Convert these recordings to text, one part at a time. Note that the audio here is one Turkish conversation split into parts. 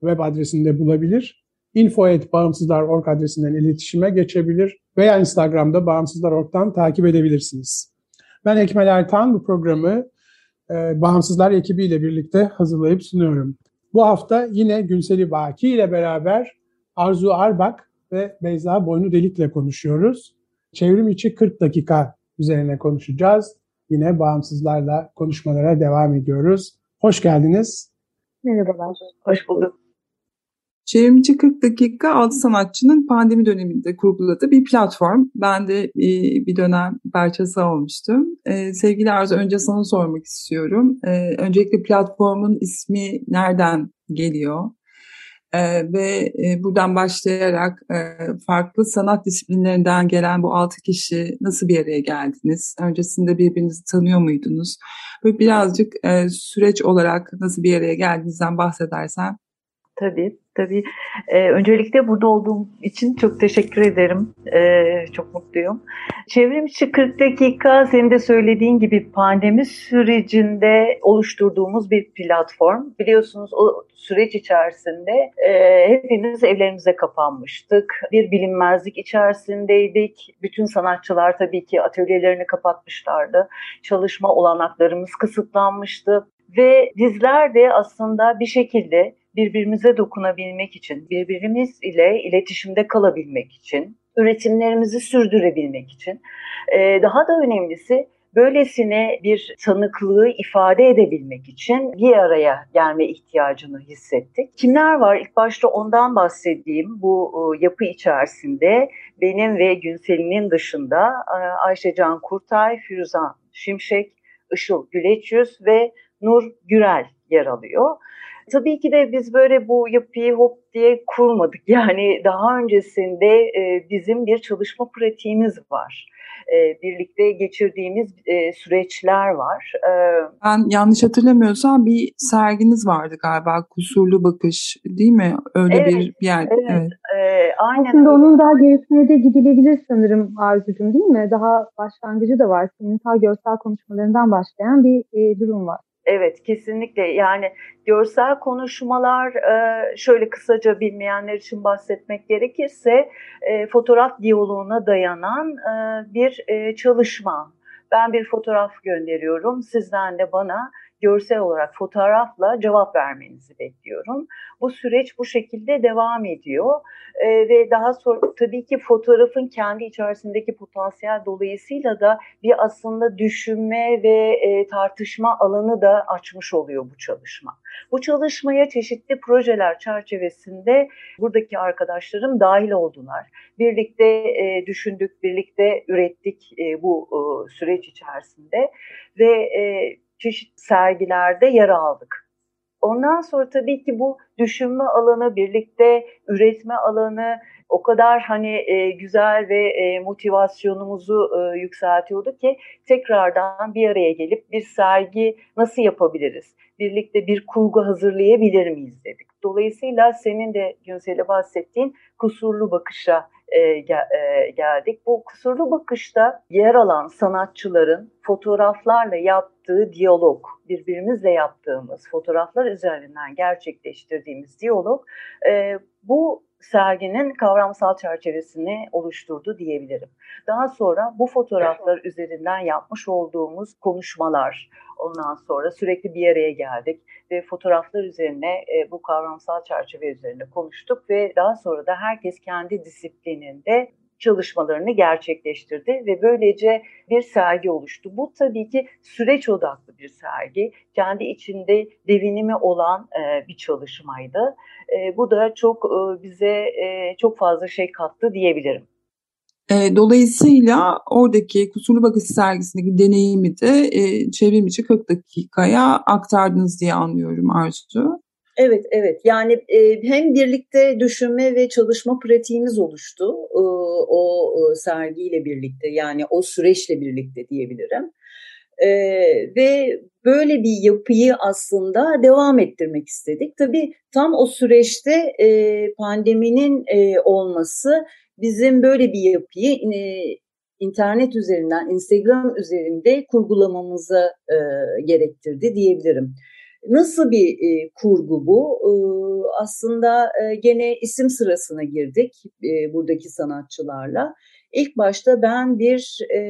web adresinde bulabilir. info.bağımsızlar.org adresinden iletişime geçebilir veya Instagram'da bağımsızlar.org'dan takip edebilirsiniz. Ben Ekmel Ertan bu programı e, Bağımsızlar ekibiyle birlikte hazırlayıp sunuyorum. Bu hafta yine Günseli Baki ile beraber Arzu Arbak ve Beyza Boynu Delik ile konuşuyoruz. Çevrim içi 40 dakika üzerine konuşacağız. Yine bağımsızlarla konuşmalara devam ediyoruz. Hoş geldiniz. Merhabalar. Hoş bulduk. Çevrimiçi 40 dakika 6 sanatçının pandemi döneminde kurguladığı bir platform. Ben de e, bir dönem parçası olmuştum. E, sevgili Arzu önce sana sormak istiyorum. E, öncelikle platformun ismi nereden geliyor? ve buradan başlayarak farklı sanat disiplinlerinden gelen bu altı kişi nasıl bir araya geldiniz? Öncesinde birbirinizi tanıyor muydunuz? Böyle birazcık süreç olarak nasıl bir araya geldiğinizden bahsedersen. Tabii. Tabii. Ee, öncelikle burada olduğum için çok teşekkür ederim. Ee, çok mutluyum. Çevrim içi 40 dakika senin de söylediğin gibi pandemi sürecinde oluşturduğumuz bir platform. Biliyorsunuz o süreç içerisinde e, hepimiz evlerimize kapanmıştık. Bir bilinmezlik içerisindeydik. Bütün sanatçılar tabii ki atölyelerini kapatmışlardı. Çalışma olanaklarımız kısıtlanmıştı. Ve bizler de aslında bir şekilde birbirimize dokunabilmek için, birbirimiz ile iletişimde kalabilmek için, üretimlerimizi sürdürebilmek için, e, daha da önemlisi böylesine bir tanıklığı ifade edebilmek için bir araya gelme ihtiyacını hissettik. Kimler var? İlk başta ondan bahsedeyim. Bu e, yapı içerisinde benim ve Günsel'in dışında e, Ayşecan Kurtay, Firuzan Şimşek, Işıl Güleçyüz ve Nur Gürel yer alıyor. Tabii ki de biz böyle bu yapıyı hop diye kurmadık. Yani daha öncesinde e, bizim bir çalışma pratiğimiz var. E, birlikte geçirdiğimiz e, süreçler var. Ben yanlış hatırlamıyorsam bir serginiz vardı galiba. Kusurlu Bakış değil mi? Öyle evet, bir yer. Evet. evet. E, aynen Aslında onun daha gerisine de gidilebilir sanırım Arzucuğum değil mi? Daha başlangıcı da var. Sininsel görsel konuşmalarından başlayan bir durum var. Evet kesinlikle yani görsel konuşmalar e, şöyle kısaca bilmeyenler için bahsetmek gerekirse e, fotoğraf diyaloğuna dayanan e, bir çalışma. Ben bir fotoğraf gönderiyorum sizden de bana görsel olarak fotoğrafla cevap vermenizi bekliyorum. Bu süreç bu şekilde devam ediyor e, ve daha sonra tabii ki fotoğrafın kendi içerisindeki potansiyel dolayısıyla da bir aslında düşünme ve e, tartışma alanı da açmış oluyor bu çalışma. Bu çalışmaya çeşitli projeler çerçevesinde buradaki arkadaşlarım dahil oldular. Birlikte e, düşündük, birlikte ürettik e, bu e, süreç içerisinde ve e, çeşitli sergilerde yer aldık. Ondan sonra tabii ki bu düşünme alanı, birlikte üretme alanı o kadar hani e, güzel ve e, motivasyonumuzu e, yükseltiyordu ki tekrardan bir araya gelip bir sergi nasıl yapabiliriz? Birlikte bir kurgu hazırlayabilir miyiz dedik. Dolayısıyla senin de Günsel'e bahsettiğin kusurlu bakışa e, e, geldik. Bu kusurlu bakışta yer alan sanatçıların fotoğraflarla yaptığı diyalog, birbirimizle yaptığımız fotoğraflar üzerinden gerçekleştirdiğimiz diyalog e, bu serginin kavramsal çerçevesini oluşturdu diyebilirim. Daha sonra bu fotoğraflar üzerinden yapmış olduğumuz konuşmalar, ondan sonra sürekli bir araya geldik ve fotoğraflar üzerine e, bu kavramsal çerçeve üzerine konuştuk ve daha sonra da herkes kendi disiplininde çalışmalarını gerçekleştirdi ve böylece bir sergi oluştu. Bu tabii ki süreç odaklı bir sergi. Kendi içinde devinimi olan e, bir çalışmaydı. E, bu da çok e, bize e, çok fazla şey kattı diyebilirim. E, dolayısıyla oradaki Kusurlu Bakış sergisindeki deneyimi de e, çevrimiçi 40 dakikaya aktardınız diye anlıyorum Arzu. Evet, evet. Yani e, hem birlikte düşünme ve çalışma pratiğimiz oluştu e, o e, sergiyle birlikte, yani o süreçle birlikte diyebilirim. E, ve böyle bir yapıyı aslında devam ettirmek istedik. Tabii tam o süreçte e, pandeminin e, olması bizim böyle bir yapıyı e, internet üzerinden, Instagram üzerinde kurgulamamızı e, gerektirdi diyebilirim. Nasıl bir e, kurgu bu? E, aslında e, gene isim sırasına girdik e, buradaki sanatçılarla. İlk başta ben bir e,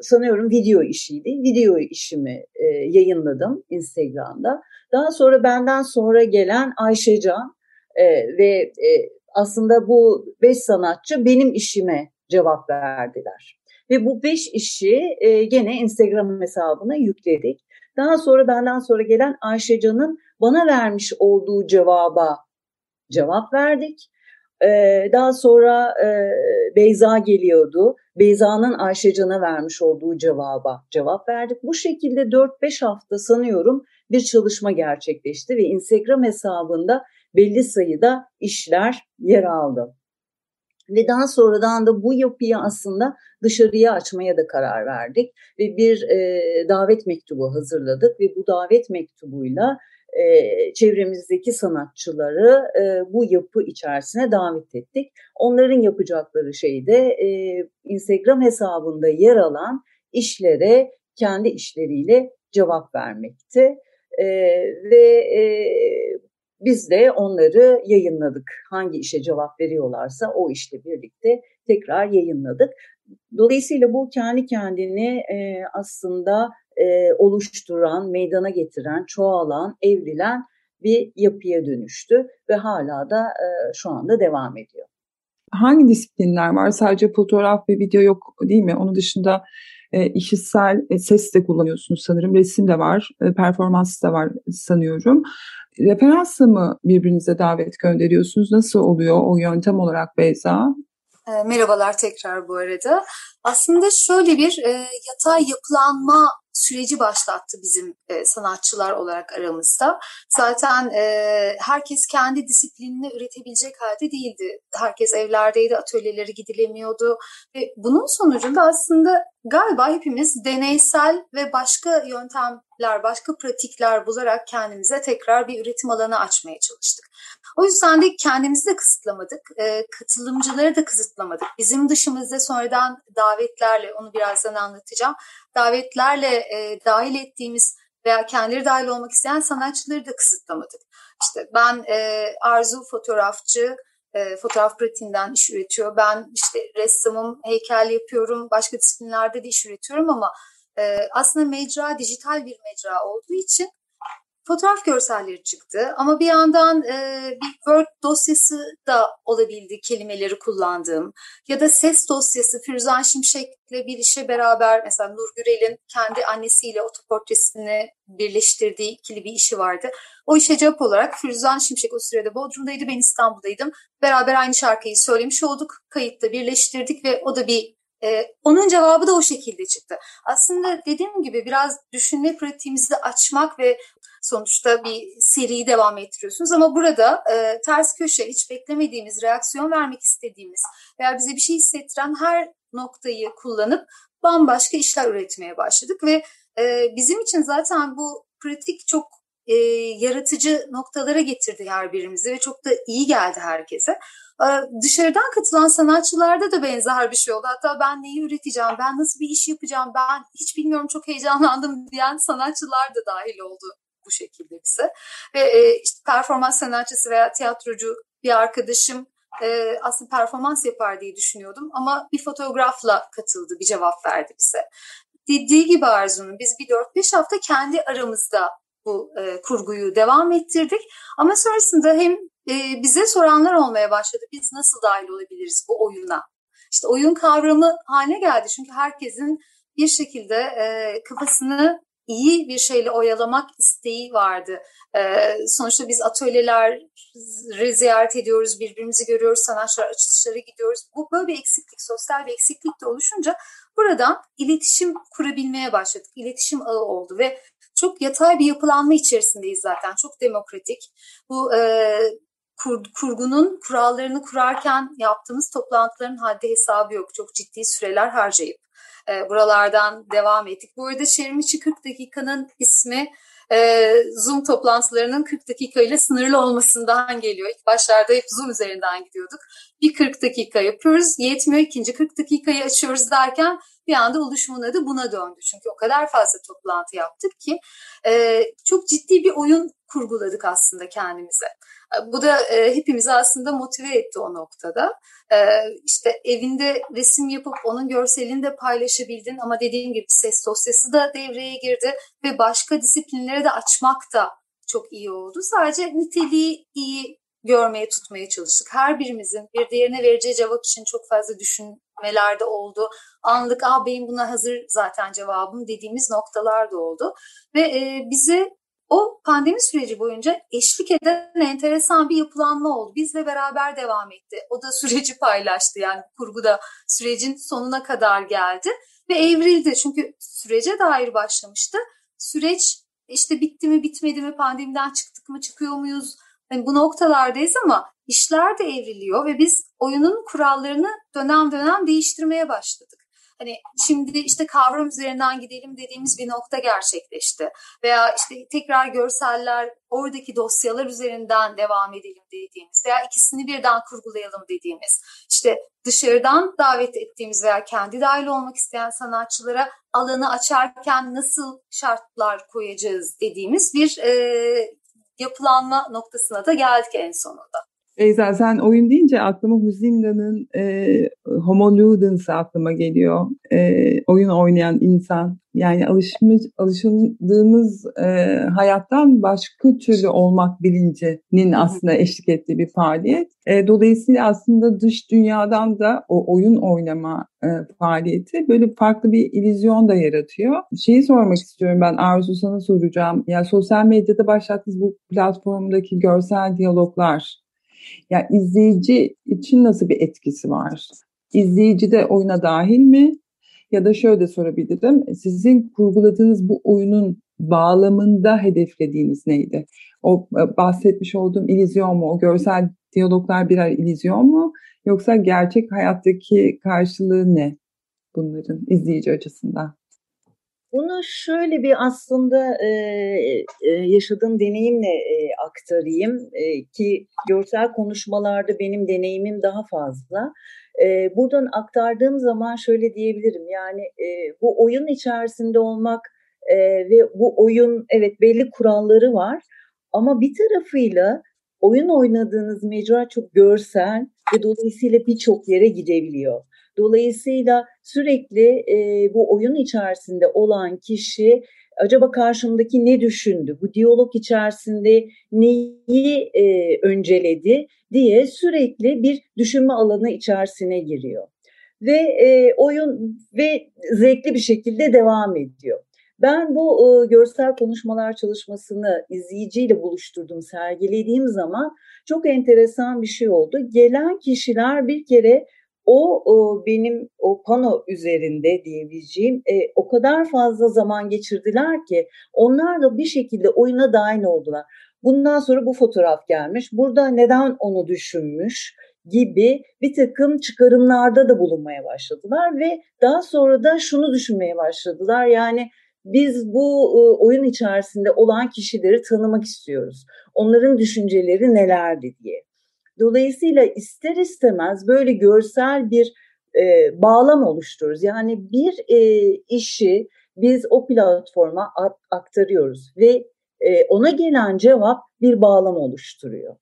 sanıyorum video işiydi. Video işimi e, yayınladım Instagram'da. Daha sonra benden sonra gelen Ayşecan e, ve e, aslında bu beş sanatçı benim işime cevap verdiler. Ve bu beş işi e, gene Instagram hesabına yükledik. Daha sonra benden sonra gelen Ayşecan'ın bana vermiş olduğu cevaba cevap verdik. Ee, daha sonra e, Beyza geliyordu. Beyza'nın Ayşecan'a vermiş olduğu cevaba cevap verdik. Bu şekilde 4-5 hafta sanıyorum bir çalışma gerçekleşti ve Instagram hesabında belli sayıda işler yer aldı. Ve daha sonradan da bu yapıyı aslında dışarıya açmaya da karar verdik ve bir e, davet mektubu hazırladık ve bu davet mektubuyla e, çevremizdeki sanatçıları e, bu yapı içerisine davet ettik. Onların yapacakları şey de e, Instagram hesabında yer alan işlere kendi işleriyle cevap vermekti. E, ve e, biz de onları yayınladık. Hangi işe cevap veriyorlarsa o işle birlikte tekrar yayınladık. Dolayısıyla bu kendi kendini e, aslında e, oluşturan, meydana getiren, çoğalan, evrilen bir yapıya dönüştü ve hala da e, şu anda devam ediyor. Hangi disiplinler var? Sadece fotoğraf ve video yok değil mi? Onun dışında e, işitsel e, ses de kullanıyorsunuz sanırım. Resim de var, e, performans da var sanıyorum. Referansla mı birbirinize davet gönderiyorsunuz? Nasıl oluyor o yöntem olarak Beyza? E, merhabalar tekrar bu arada. Aslında şöyle bir e, yatay yapılanma süreci başlattı bizim e, sanatçılar olarak aramızda. Zaten e, herkes kendi disiplinini üretebilecek halde değildi. Herkes evlerdeydi, atölyeleri gidilemiyordu ve bunun sonucunda aslında galiba hepimiz deneysel ve başka yöntemler, başka pratikler bularak kendimize tekrar bir üretim alanı açmaya çalıştık. O yüzden de kendimizi de kısıtlamadık, e, katılımcıları da kısıtlamadık. Bizim dışımızda sonradan davetlerle, onu birazdan anlatacağım, davetlerle e, dahil ettiğimiz veya kendileri dahil olmak isteyen sanatçıları da kısıtlamadık. İşte ben e, Arzu fotoğrafçı, e, fotoğraf pratiğinden iş üretiyor. Ben işte ressamım, heykel yapıyorum, başka disiplinlerde de iş üretiyorum ama e, aslında mecra dijital bir mecra olduğu için fotoğraf görselleri çıktı. Ama bir yandan e, bir Word dosyası da olabildi kelimeleri kullandığım. Ya da ses dosyası Firuzan Şimşek'le bir işe beraber mesela Nur Gürel'in kendi annesiyle otoportresini birleştirdiği ikili bir işi vardı. O işe cevap olarak Firuzan Şimşek o sırada Bodrum'daydı, ben İstanbul'daydım. Beraber aynı şarkıyı söylemiş olduk, kayıtta birleştirdik ve o da bir ee, onun cevabı da o şekilde çıktı. Aslında dediğim gibi biraz düşünme pratiğimizi açmak ve sonuçta bir seriyi devam ettiriyorsunuz. Ama burada e, ters köşe, hiç beklemediğimiz, reaksiyon vermek istediğimiz veya bize bir şey hissettiren her noktayı kullanıp bambaşka işler üretmeye başladık ve e, bizim için zaten bu pratik çok e, yaratıcı noktalara getirdi her birimizi ve çok da iyi geldi herkese. E, dışarıdan katılan sanatçılarda da benzer bir şey oldu. Hatta ben neyi üreteceğim, ben nasıl bir iş yapacağım, ben hiç bilmiyorum çok heyecanlandım diyen sanatçılar da dahil oldu bu şekilde bize. Ve e, işte performans sanatçısı veya tiyatrocu bir arkadaşım e, aslında performans yapar diye düşünüyordum ama bir fotoğrafla katıldı, bir cevap verdi bize. Dediği gibi Arzu'nun biz bir 4-5 hafta kendi aramızda bu e, kurguyu devam ettirdik. Ama sonrasında hem e, bize soranlar olmaya başladı. Biz nasıl dahil olabiliriz bu oyuna? İşte oyun kavramı haline geldi. Çünkü herkesin bir şekilde e, kafasını iyi bir şeyle oyalamak isteği vardı. Ee, sonuçta biz atölyeler ziyaret ediyoruz, birbirimizi görüyoruz, sanatçılar açılışlara gidiyoruz. Bu böyle bir eksiklik, sosyal bir eksiklik de oluşunca buradan iletişim kurabilmeye başladık. İletişim ağı oldu ve çok yatay bir yapılanma içerisindeyiz zaten. Çok demokratik. Bu e, kur, kurgunun kurallarını kurarken yaptığımız toplantıların haddi hesabı yok. Çok ciddi süreler harcayıp e, buralardan devam ettik. Bu arada Şerimiçi 40 dakikanın ismi e, Zoom toplantılarının 40 dakikayla sınırlı olmasından geliyor. İlk başlarda hep Zoom üzerinden gidiyorduk. Bir 40 dakika yapıyoruz, yetmiyor. ikinci 40 dakikayı açıyoruz derken bir anda oluşumun adı buna döndü. Çünkü o kadar fazla toplantı yaptık ki e, çok ciddi bir oyun kurguladık aslında kendimize. Bu da e, hepimizi aslında motive etti o noktada. E, işte evinde resim yapıp onun görselini de paylaşabildin ama dediğim gibi ses dosyası da devreye girdi ve başka disiplinlere de açmak da çok iyi oldu. Sadece niteliği iyi görmeye tutmaya çalıştık. Her birimizin bir diğerine vereceği cevap için çok fazla düşünmelerde oldu. Anlık ah benim buna hazır zaten cevabım dediğimiz noktalar da oldu. Ve e, bize o pandemi süreci boyunca eşlik eden enteresan bir yapılanma oldu. Bizle beraber devam etti. O da süreci paylaştı yani kurguda sürecin sonuna kadar geldi ve evrildi. Çünkü sürece dair başlamıştı. Süreç işte bitti mi bitmedi mi pandemiden çıktık mı çıkıyor muyuz? Yani bu noktalardayız ama işler de evriliyor ve biz oyunun kurallarını dönem dönem değiştirmeye başladık. Hani şimdi işte kavram üzerinden gidelim dediğimiz bir nokta gerçekleşti. Veya işte tekrar görseller, oradaki dosyalar üzerinden devam edelim dediğimiz veya ikisini birden kurgulayalım dediğimiz. İşte dışarıdan davet ettiğimiz veya kendi dahil olmak isteyen sanatçılara alanı açarken nasıl şartlar koyacağız dediğimiz bir e, yapılanma noktasına da geldik en sonunda. Beyza sen oyun deyince aklıma Huzinga'nın e, Homo Ludens aklıma geliyor. E, oyun oynayan insan. Yani alışmış, alışıldığımız e, hayattan başka türlü olmak bilincinin aslında eşlik ettiği bir faaliyet. E, dolayısıyla aslında dış dünyadan da o oyun oynama e, faaliyeti böyle farklı bir illüzyon da yaratıyor. Şeyi sormak istiyorum ben Arzu sana soracağım. Yani sosyal medyada başlattığınız bu platformdaki görsel diyaloglar yani izleyici için nasıl bir etkisi var? İzleyici de oyuna dahil mi? Ya da şöyle sorabilirim. Sizin kurguladığınız bu oyunun bağlamında hedeflediğiniz neydi? O e, bahsetmiş olduğum ilizyon mu? O görsel diyaloglar birer ilizyon mu? Yoksa gerçek hayattaki karşılığı ne bunların izleyici açısından? Bunu şöyle bir aslında e, yaşadığım deneyimle e, aktarayım e, ki görsel konuşmalarda benim deneyimim daha fazla. E, buradan aktardığım zaman şöyle diyebilirim yani e, bu oyun içerisinde olmak e, ve bu oyun evet belli kuralları var ama bir tarafıyla oyun oynadığınız mecra çok görsel ve dolayısıyla birçok yere gidebiliyor. Dolayısıyla sürekli e, bu oyun içerisinde olan kişi acaba karşımdaki ne düşündü, bu diyalog içerisinde neyi e, önceledi diye sürekli bir düşünme alanı içerisine giriyor. Ve e, oyun ve zevkli bir şekilde devam ediyor. Ben bu e, görsel konuşmalar çalışmasını izleyiciyle buluşturdum, sergilediğim zaman çok enteresan bir şey oldu. Gelen kişiler bir kere o, benim o pano üzerinde diyebileceğim e, o kadar fazla zaman geçirdiler ki onlar da bir şekilde oyuna dahil oldular. Bundan sonra bu fotoğraf gelmiş. Burada neden onu düşünmüş gibi bir takım çıkarımlarda da bulunmaya başladılar ve daha sonra da şunu düşünmeye başladılar. Yani biz bu e, oyun içerisinde olan kişileri tanımak istiyoruz. Onların düşünceleri nelerdi diye. Dolayısıyla ister istemez böyle görsel bir e, bağlam oluştururuz. Yani bir e, işi biz o platforma aktarıyoruz ve e, ona gelen cevap bir bağlam oluşturuyor.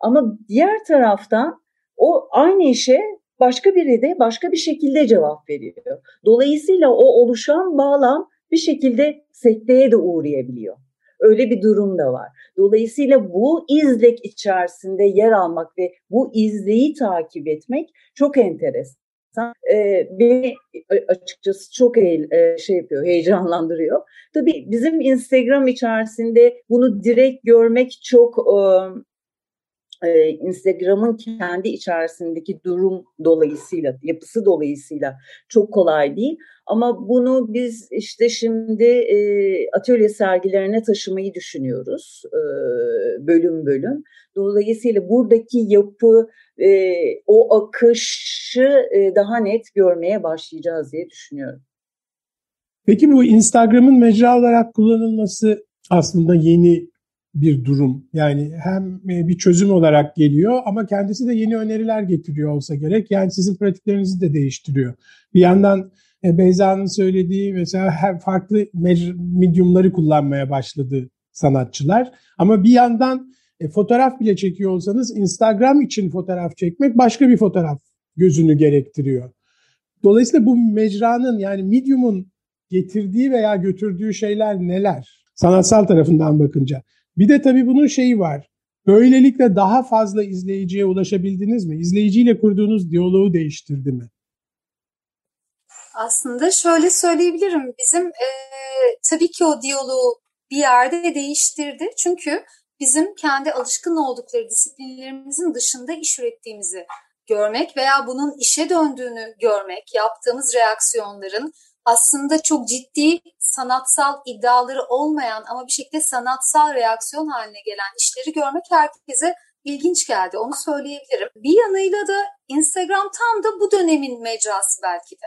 Ama diğer taraftan o aynı işe başka biri de başka bir şekilde cevap veriyor. Dolayısıyla o oluşan bağlam bir şekilde sekteye de uğrayabiliyor. Öyle bir durum da var. Dolayısıyla bu izlek içerisinde yer almak ve bu izleyi takip etmek çok enteresan. E, beni açıkçası çok e, şey yapıyor, heyecanlandırıyor. Tabii bizim Instagram içerisinde bunu direkt görmek çok e, e, Instagram'ın kendi içerisindeki durum dolayısıyla, yapısı dolayısıyla çok kolay değil. Ama bunu biz işte şimdi e, atölye sergilerine taşımayı düşünüyoruz e, bölüm bölüm. Dolayısıyla buradaki yapı, e, o akışı e, daha net görmeye başlayacağız diye düşünüyorum. Peki bu Instagram'ın mecra olarak kullanılması aslında yeni bir durum. Yani hem e, bir çözüm olarak geliyor ama kendisi de yeni öneriler getiriyor olsa gerek. Yani sizin pratiklerinizi de değiştiriyor. Bir yandan e, Beyza'nın söylediği mesela her farklı medyumları kullanmaya başladı sanatçılar. Ama bir yandan e, fotoğraf bile çekiyor olsanız Instagram için fotoğraf çekmek başka bir fotoğraf gözünü gerektiriyor. Dolayısıyla bu mecranın yani medium'un getirdiği veya götürdüğü şeyler neler? Sanatsal tarafından bakınca. Bir de tabii bunun şeyi var. Böylelikle daha fazla izleyiciye ulaşabildiniz mi? İzleyiciyle kurduğunuz diyaloğu değiştirdi mi? Aslında şöyle söyleyebilirim. Bizim e, tabii ki o diyaloğu bir yerde değiştirdi. Çünkü bizim kendi alışkın oldukları disiplinlerimizin dışında iş ürettiğimizi görmek veya bunun işe döndüğünü görmek, yaptığımız reaksiyonların aslında çok ciddi sanatsal iddiaları olmayan ama bir şekilde sanatsal reaksiyon haline gelen işleri görmek herkese ilginç geldi. Onu söyleyebilirim. Bir yanıyla da Instagram tam da bu dönemin mecrası belki de.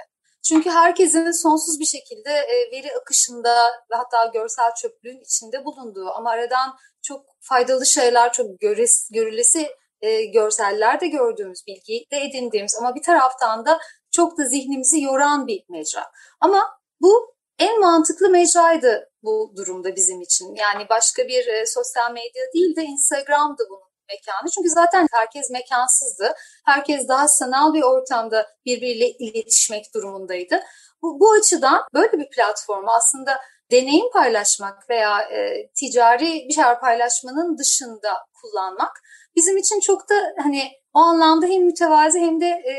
Çünkü herkesin sonsuz bir şekilde e, veri akışında ve hatta görsel çöplüğün içinde bulunduğu ama aradan çok faydalı şeyler, çok göres, görülesi e, görseller de gördüğümüz, bilgiyi de edindiğimiz ama bir taraftan da çok da zihnimizi yoran bir mecra. Ama bu en mantıklı mecraydı bu durumda bizim için. Yani başka bir e, sosyal medya değil de Instagram'dı bunun mekanı. Çünkü zaten herkes mekansızdı. Herkes daha sanal bir ortamda birbiriyle iletişmek durumundaydı. Bu, bu açıdan böyle bir platformu aslında deneyim paylaşmak veya e, ticari bir şeyler paylaşmanın dışında kullanmak bizim için çok da hani o anlamda hem mütevazi hem de e,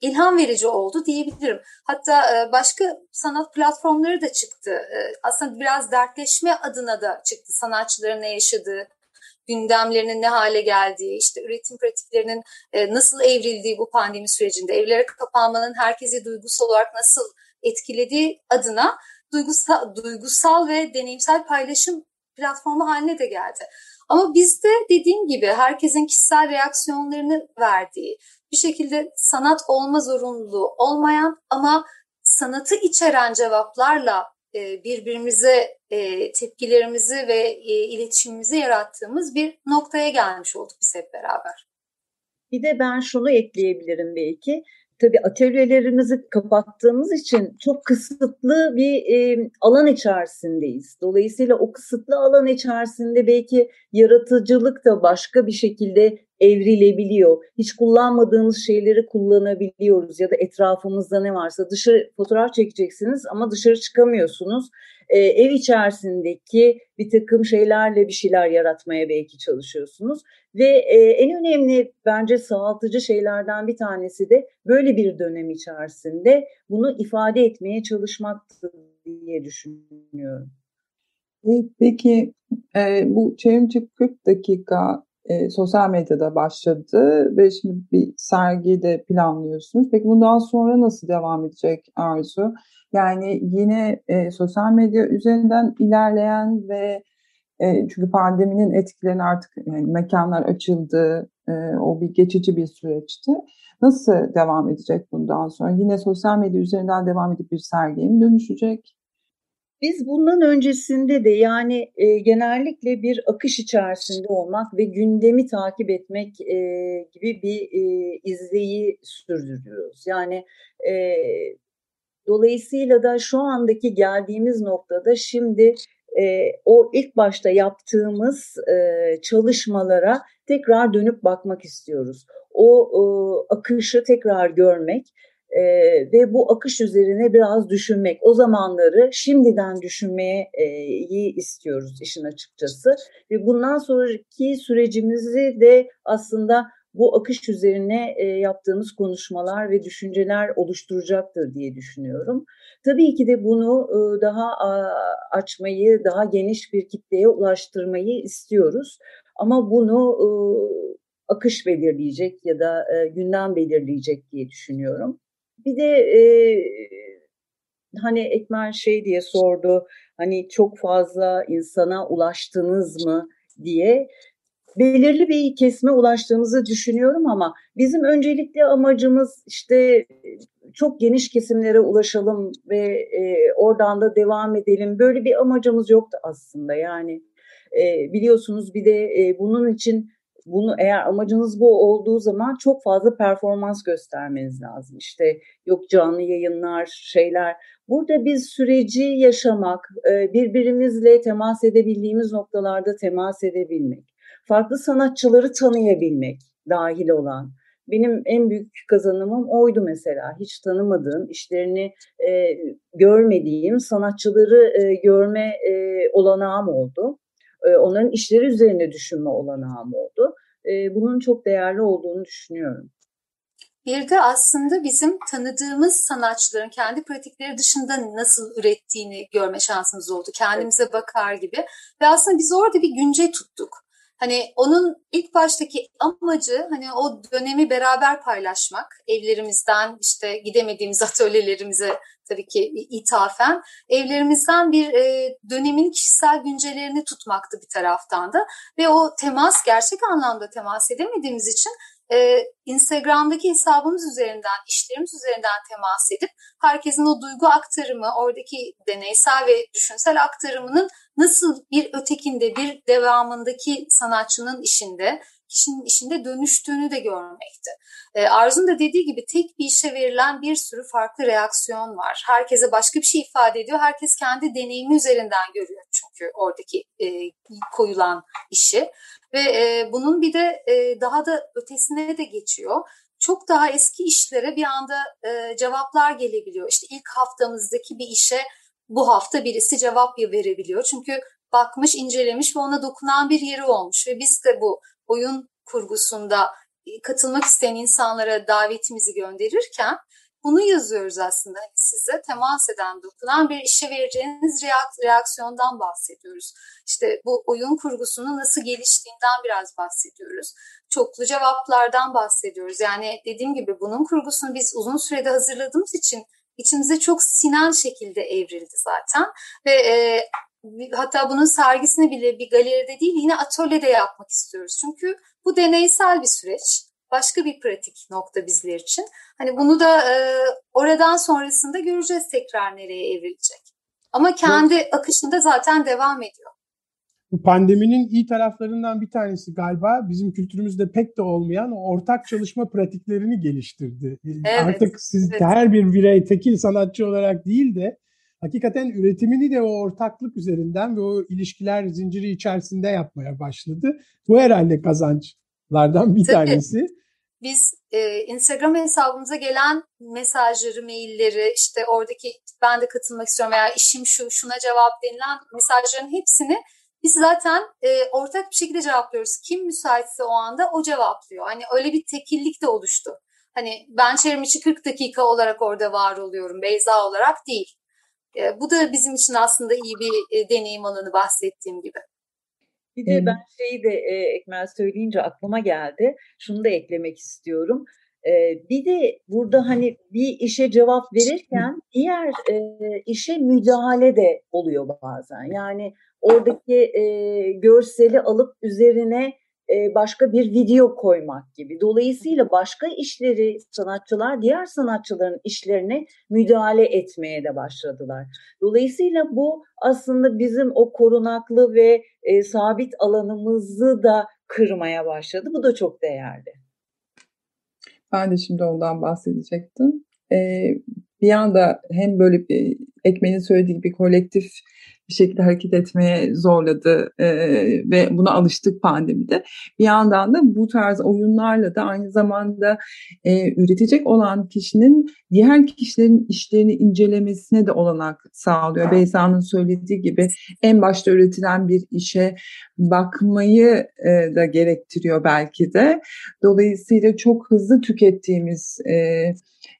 ilham verici oldu diyebilirim. Hatta e, başka sanat platformları da çıktı. E, aslında biraz dertleşme adına da çıktı sanatçıların ne yaşadığı, gündemlerinin ne hale geldiği, işte üretim pratiklerinin e, nasıl evrildiği bu pandemi sürecinde, evlere kapanmanın herkesi duygusal olarak nasıl etkilediği adına duygusal, duygusal ve deneyimsel paylaşım platformu haline de geldi. Ama bizde dediğim gibi herkesin kişisel reaksiyonlarını verdiği, bir şekilde sanat olma zorunluluğu olmayan ama sanatı içeren cevaplarla e, birbirimize e, tepkilerimizi ve e, iletişimimizi yarattığımız bir noktaya gelmiş olduk biz hep beraber. Bir de ben şunu ekleyebilirim belki tabii atölyelerimizi kapattığımız için çok kısıtlı bir e, alan içerisindeyiz. Dolayısıyla o kısıtlı alan içerisinde belki yaratıcılık da başka bir şekilde evrilebiliyor. Hiç kullanmadığımız şeyleri kullanabiliyoruz ya da etrafımızda ne varsa dışarı fotoğraf çekeceksiniz ama dışarı çıkamıyorsunuz. Ee, ev içerisindeki bir takım şeylerle bir şeyler yaratmaya belki çalışıyorsunuz. Ve e, en önemli bence sağaltıcı şeylerden bir tanesi de böyle bir dönem içerisinde bunu ifade etmeye çalışmaktır diye düşünüyorum. Peki e, bu çevrimçi 40 dakika e, sosyal medyada başladı ve şimdi bir sergi de planlıyorsunuz. Peki bundan sonra nasıl devam edecek Arzu? Yani yine e, sosyal medya üzerinden ilerleyen ve e, çünkü pandeminin etkilerini artık yani mekanlar açıldı, e, o bir geçici bir süreçti. Nasıl devam edecek bundan sonra? Yine sosyal medya üzerinden devam edip bir sergiye mi dönüşecek? Biz bundan öncesinde de yani e, genellikle bir akış içerisinde olmak ve gündemi takip etmek e, gibi bir e, izleyi sürdürüyoruz. Yani e, dolayısıyla da şu andaki geldiğimiz noktada şimdi e, o ilk başta yaptığımız e, çalışmalara tekrar dönüp bakmak istiyoruz. O e, akışı tekrar görmek e, ve bu akış üzerine biraz düşünmek. O zamanları şimdiden düşünmeyi e, istiyoruz işin açıkçası. Ve bundan sonraki sürecimizi de aslında bu akış üzerine e, yaptığımız konuşmalar ve düşünceler oluşturacaktır diye düşünüyorum. Tabii ki de bunu e, daha a, açmayı, daha geniş bir kitleye ulaştırmayı istiyoruz. Ama bunu e, akış belirleyecek ya da e, gündem belirleyecek diye düşünüyorum. Bir de e, hani Ekmen şey diye sordu, hani çok fazla insana ulaştınız mı? diye. Belirli bir kesme ulaştığımızı düşünüyorum ama bizim öncelikli amacımız işte çok geniş kesimlere ulaşalım ve e, oradan da devam edelim. Böyle bir amacımız yoktu aslında. Yani e, biliyorsunuz bir de e, bunun için bunu eğer amacınız bu olduğu zaman çok fazla performans göstermeniz lazım. İşte yok canlı yayınlar, şeyler. Burada biz süreci yaşamak, e, birbirimizle temas edebildiğimiz noktalarda temas edebilmek, farklı sanatçıları tanıyabilmek dahil olan. Benim en büyük kazanımım oydu mesela. Hiç tanımadığım, işlerini e, görmediğim sanatçıları e, görme olanağım oldu. E, onların işleri üzerine düşünme olanağım oldu. E, bunun çok değerli olduğunu düşünüyorum. Bir de aslında bizim tanıdığımız sanatçıların kendi pratikleri dışında nasıl ürettiğini görme şansımız oldu. Kendimize bakar gibi. Ve aslında biz orada bir günce tuttuk. Hani onun ilk baştaki amacı hani o dönemi beraber paylaşmak. Evlerimizden işte gidemediğimiz atölyelerimize tabii ki ithafen evlerimizden bir e, dönemin kişisel güncelerini tutmaktı bir taraftan da ve o temas gerçek anlamda temas edemediğimiz için e, Instagram'daki hesabımız üzerinden, işlerimiz üzerinden temas edip herkesin o duygu aktarımı, oradaki deneysel ve düşünsel aktarımının nasıl bir ötekinde, bir devamındaki sanatçının işinde, kişinin işinde dönüştüğünü de görmekti. E, Arzu'nun da dediği gibi tek bir işe verilen bir sürü farklı reaksiyon var. Herkese başka bir şey ifade ediyor. Herkes kendi deneyimi üzerinden görüyor çünkü oradaki e, koyulan işi. Ve e, bunun bir de e, daha da ötesine de geçiyor. Çok daha eski işlere bir anda e, cevaplar gelebiliyor. İşte ilk haftamızdaki bir işe bu hafta birisi cevap verebiliyor. Çünkü bakmış, incelemiş ve ona dokunan bir yeri olmuş. Ve biz de bu oyun kurgusunda katılmak isteyen insanlara davetimizi gönderirken bunu yazıyoruz aslında. Size temas eden, dokunan bir işe vereceğiniz reaksiyondan bahsediyoruz. İşte bu oyun kurgusunun nasıl geliştiğinden biraz bahsediyoruz. Çoklu cevaplardan bahsediyoruz. Yani dediğim gibi bunun kurgusunu biz uzun sürede hazırladığımız için içimize çok sinen şekilde evrildi zaten. Ve e, hatta bunun sergisini bile bir galeride değil yine atölyede yapmak istiyoruz. Çünkü bu deneysel bir süreç başka bir pratik nokta bizler için. Hani bunu da e, oradan sonrasında göreceğiz tekrar nereye evrilecek. Ama kendi evet. akışında zaten devam ediyor. Bu pandeminin iyi taraflarından bir tanesi galiba bizim kültürümüzde pek de olmayan ortak çalışma pratiklerini geliştirdi. Evet, Artık siz evet. her bir birey tekil sanatçı olarak değil de hakikaten üretimini de o ortaklık üzerinden ve o ilişkiler zinciri içerisinde yapmaya başladı. Bu herhalde kazançlardan bir Tabii. tanesi biz e, Instagram hesabımıza gelen mesajları, mailleri, işte oradaki ben de katılmak istiyorum veya işim şu, şuna cevap denilen mesajların hepsini biz zaten e, ortak bir şekilde cevaplıyoruz. Kim müsaitse o anda o cevaplıyor. Hani öyle bir tekillik de oluştu. Hani ben çevrimiçi 40 dakika olarak orada var oluyorum Beyza olarak değil. E, bu da bizim için aslında iyi bir e, deneyim alanı bahsettiğim gibi. Bir de ben şeyi de e, Ekmel söyleyince aklıma geldi. Şunu da eklemek istiyorum. E, bir de burada hani bir işe cevap verirken diğer e, işe müdahale de oluyor bazen. Yani oradaki e, görseli alıp üzerine başka bir video koymak gibi. Dolayısıyla başka işleri sanatçılar diğer sanatçıların işlerine müdahale etmeye de başladılar. Dolayısıyla bu aslında bizim o korunaklı ve e, sabit alanımızı da kırmaya başladı. Bu da çok değerli. Ben de şimdi ondan bahsedecektim. Ee, bir anda hem böyle bir Ekmen'in söylediği gibi kolektif bir şekilde hareket etmeye zorladı e, ve buna alıştık pandemide. Bir yandan da bu tarz oyunlarla da aynı zamanda e, üretecek olan kişinin diğer kişilerin işlerini incelemesine de olanak sağlıyor. Beyza'nın söylediği gibi en başta üretilen bir işe bakmayı e, da gerektiriyor belki de. Dolayısıyla çok hızlı tükettiğimiz e,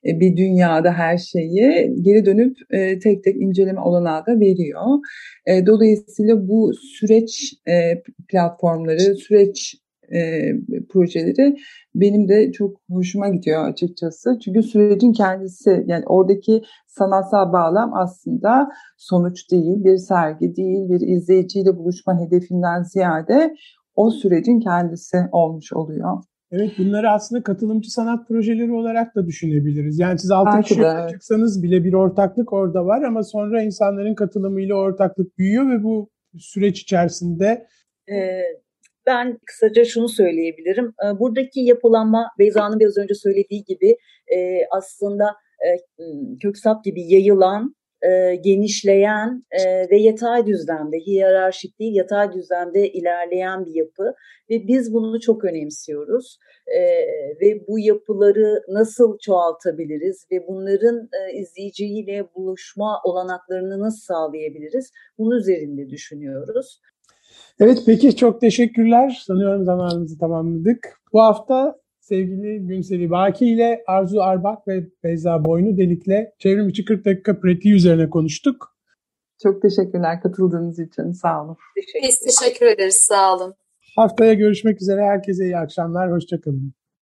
bir dünyada her şeyi geri dönüp e, tek tek inceleme olanağı da veriyor. E, dolayısıyla bu süreç e, platformları, süreç e, projeleri benim de çok hoşuma gidiyor açıkçası. Çünkü sürecin kendisi yani oradaki sanatsal bağlam aslında sonuç değil, bir sergi değil, bir izleyiciyle buluşma hedefinden ziyade o sürecin kendisi olmuş oluyor. Evet bunları aslında katılımcı sanat projeleri olarak da düşünebiliriz. Yani siz altı kişi çıksanız bile bir ortaklık orada var ama sonra insanların katılımıyla ortaklık büyüyor ve bu süreç içerisinde ee, ben kısaca şunu söyleyebilirim. Buradaki yapılanma Beyza'nın biraz önce söylediği gibi aslında köksap gibi yayılan e, genişleyen e, ve yatay düzlemde, hiyerarşik değil yatay düzlemde ilerleyen bir yapı ve biz bunu çok önemsiyoruz e, ve bu yapıları nasıl çoğaltabiliriz ve bunların e, izleyiciyle buluşma olanaklarını nasıl sağlayabiliriz bunun üzerinde düşünüyoruz. Evet peki çok teşekkürler. Sanıyorum zamanımızı tamamladık. Bu hafta sevgili Günsevi Baki ile Arzu Arbak ve Beyza Boynu Delik'le çevrim içi 40 dakika pratiği üzerine konuştuk. Çok teşekkürler katıldığınız için. Sağ olun. Teşekkür Biz teşekkür ederiz. Sağ olun. Haftaya görüşmek üzere. Herkese iyi akşamlar. Hoşçakalın.